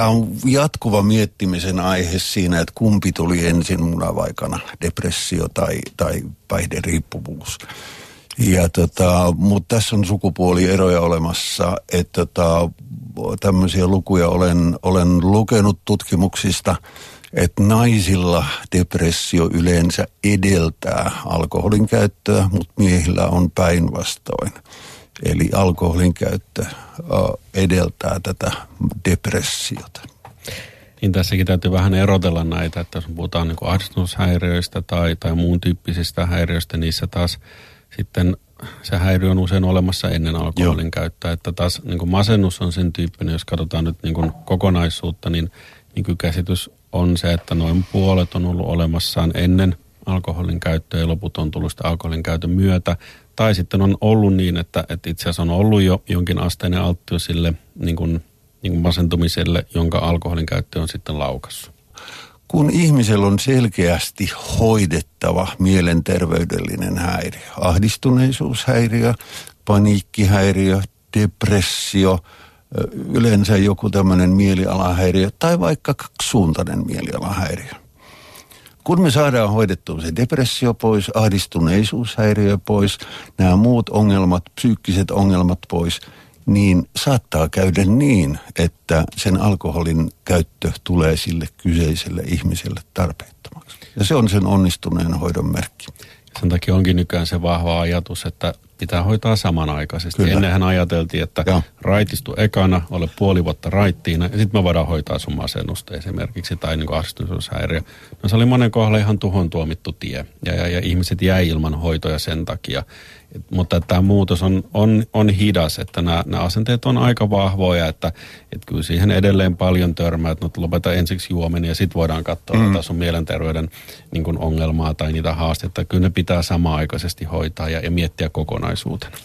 tämä on jatkuva miettimisen aihe siinä, että kumpi tuli ensin munavaikana, depressio tai, tai päihderiippuvuus. Ja tota, mutta tässä on sukupuolieroja olemassa, että tota, tämmöisiä lukuja olen, olen lukenut tutkimuksista, että naisilla depressio yleensä edeltää alkoholin käyttöä, mutta miehillä on päinvastoin. Eli alkoholin käyttö edeltää tätä depressiota. Niin tässäkin täytyy vähän erotella näitä, että jos puhutaan niin ahdistushäiriöistä tai, tai muun tyyppisistä häiriöistä, niissä taas sitten se häiriö on usein olemassa ennen alkoholin Joo. käyttöä. Että taas niin kuin masennus on sen tyyppinen, jos katsotaan nyt niin kuin kokonaisuutta, niin, niin kuin käsitys on se, että noin puolet on ollut olemassaan ennen alkoholin käyttöä ja loput on tullut sitä alkoholin käytön myötä. Tai sitten on ollut niin, että, että itse asiassa on ollut jo jonkin asteinen alttius sille niin kuin, niin kuin masentumiselle, jonka alkoholin käyttö on sitten laukassut. Kun ihmisellä on selkeästi hoidettava mielenterveydellinen häiriö, ahdistuneisuushäiriö, paniikkihäiriö, depressio, yleensä joku tämmöinen mielialahäiriö tai vaikka kaksisuuntainen mielialahäiriö – kun me saadaan hoidettua se depressio pois, ahdistuneisuushäiriö pois, nämä muut ongelmat, psyykkiset ongelmat pois, niin saattaa käydä niin, että sen alkoholin käyttö tulee sille kyseiselle ihmiselle tarpeettomaksi. Ja se on sen onnistuneen hoidon merkki. Sen takia onkin nykyään se vahva ajatus, että pitää hoitaa samanaikaisesti. Kyllä. Ennenhän ajateltiin, että Joo. raitistu ekana, ole puoli vuotta raittiina ja sitten me voidaan hoitaa sun masennusta esimerkiksi tai niin ahdistushäiriö. No se oli monen kohdalla ihan tuhon tuomittu tie ja, ja, ja ihmiset jäi ilman hoitoja sen takia. Et, mutta tämä muutos on, on, on hidas, että nämä, nämä asenteet on aika vahvoja, että et kyllä siihen edelleen paljon törmää, että no, lopeta ensiksi juomen ja sitten voidaan katsoa mm. tätä sun mielenterveyden niin ongelmaa tai niitä haasteita. Kyllä ne pitää samaaikaisesti hoitaa ja, ja miettiä kokonaisuutena.